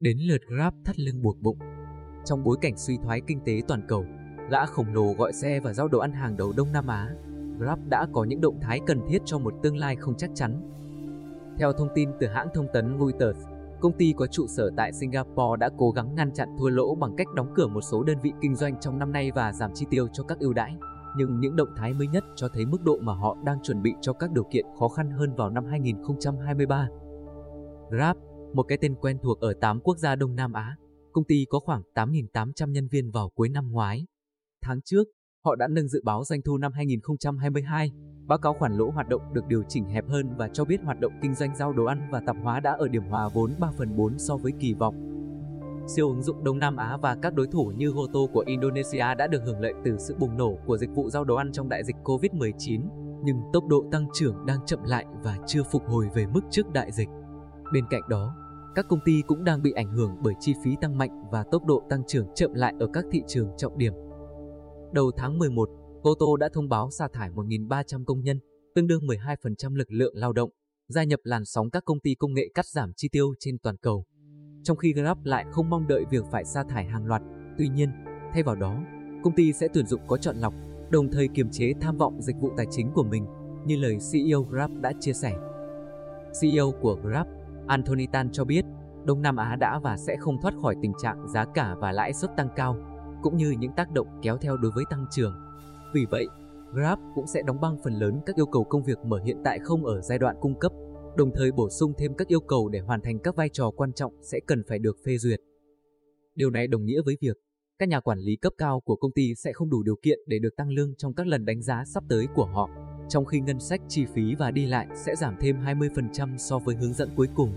Đến lượt Grab thắt lưng buộc bụng. Trong bối cảnh suy thoái kinh tế toàn cầu, gã khổng lồ gọi xe và giao đồ ăn hàng đầu Đông Nam Á, Grab đã có những động thái cần thiết cho một tương lai không chắc chắn. Theo thông tin từ hãng thông tấn Reuters, công ty có trụ sở tại Singapore đã cố gắng ngăn chặn thua lỗ bằng cách đóng cửa một số đơn vị kinh doanh trong năm nay và giảm chi tiêu cho các ưu đãi. Nhưng những động thái mới nhất cho thấy mức độ mà họ đang chuẩn bị cho các điều kiện khó khăn hơn vào năm 2023. Grab, một cái tên quen thuộc ở 8 quốc gia Đông Nam Á, công ty có khoảng 8.800 nhân viên vào cuối năm ngoái. Tháng trước, họ đã nâng dự báo doanh thu năm 2022, báo cáo khoản lỗ hoạt động được điều chỉnh hẹp hơn và cho biết hoạt động kinh doanh giao đồ ăn và tạp hóa đã ở điểm hòa vốn 3 phần 4 so với kỳ vọng. Siêu ứng dụng Đông Nam Á và các đối thủ như Goto của Indonesia đã được hưởng lợi từ sự bùng nổ của dịch vụ giao đồ ăn trong đại dịch Covid-19, nhưng tốc độ tăng trưởng đang chậm lại và chưa phục hồi về mức trước đại dịch. Bên cạnh đó, các công ty cũng đang bị ảnh hưởng bởi chi phí tăng mạnh và tốc độ tăng trưởng chậm lại ở các thị trường trọng điểm. Đầu tháng 11, Goto đã thông báo sa thải 1.300 công nhân, tương đương 12% lực lượng lao động, gia nhập làn sóng các công ty công nghệ cắt giảm chi tiêu trên toàn cầu. Trong khi Grab lại không mong đợi việc phải sa thải hàng loạt, tuy nhiên, thay vào đó, công ty sẽ tuyển dụng có chọn lọc, đồng thời kiềm chế tham vọng dịch vụ tài chính của mình, như lời CEO Grab đã chia sẻ. CEO của Grab, Anthony Tan cho biết, Đông Nam Á đã và sẽ không thoát khỏi tình trạng giá cả và lãi suất tăng cao, cũng như những tác động kéo theo đối với tăng trưởng. Vì vậy, Grab cũng sẽ đóng băng phần lớn các yêu cầu công việc mở hiện tại không ở giai đoạn cung cấp, đồng thời bổ sung thêm các yêu cầu để hoàn thành các vai trò quan trọng sẽ cần phải được phê duyệt. Điều này đồng nghĩa với việc các nhà quản lý cấp cao của công ty sẽ không đủ điều kiện để được tăng lương trong các lần đánh giá sắp tới của họ, trong khi ngân sách chi phí và đi lại sẽ giảm thêm 20% so với hướng dẫn cuối cùng.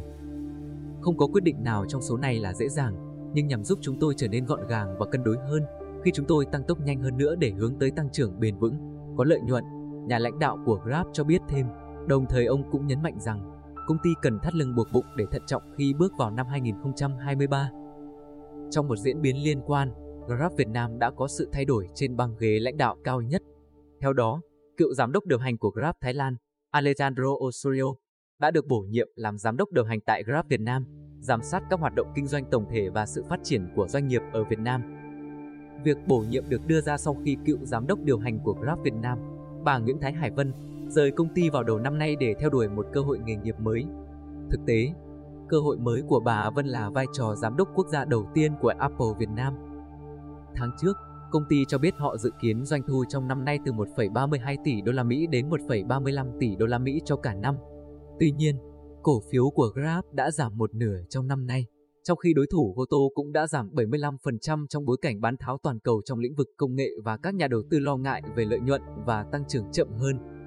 Không có quyết định nào trong số này là dễ dàng, nhưng nhằm giúp chúng tôi trở nên gọn gàng và cân đối hơn khi chúng tôi tăng tốc nhanh hơn nữa để hướng tới tăng trưởng bền vững, có lợi nhuận. Nhà lãnh đạo của Grab cho biết thêm, đồng thời ông cũng nhấn mạnh rằng công ty cần thắt lưng buộc bụng để thận trọng khi bước vào năm 2023. Trong một diễn biến liên quan, Grab Việt Nam đã có sự thay đổi trên băng ghế lãnh đạo cao nhất. Theo đó, cựu giám đốc điều hành của Grab Thái Lan, Alejandro Osorio, đã được bổ nhiệm làm giám đốc điều hành tại Grab Việt Nam, giám sát các hoạt động kinh doanh tổng thể và sự phát triển của doanh nghiệp ở Việt Nam. Việc bổ nhiệm được đưa ra sau khi cựu giám đốc điều hành của Grab Việt Nam, bà Nguyễn Thái Hải Vân, rời công ty vào đầu năm nay để theo đuổi một cơ hội nghề nghiệp mới. Thực tế, cơ hội mới của bà Vân là vai trò giám đốc quốc gia đầu tiên của Apple Việt Nam. Tháng trước, công ty cho biết họ dự kiến doanh thu trong năm nay từ 1,32 tỷ đô la Mỹ đến 1,35 tỷ đô la Mỹ cho cả năm. Tuy nhiên, cổ phiếu của Grab đã giảm một nửa trong năm nay, trong khi đối thủ Goto cũng đã giảm 75% trong bối cảnh bán tháo toàn cầu trong lĩnh vực công nghệ và các nhà đầu tư lo ngại về lợi nhuận và tăng trưởng chậm hơn.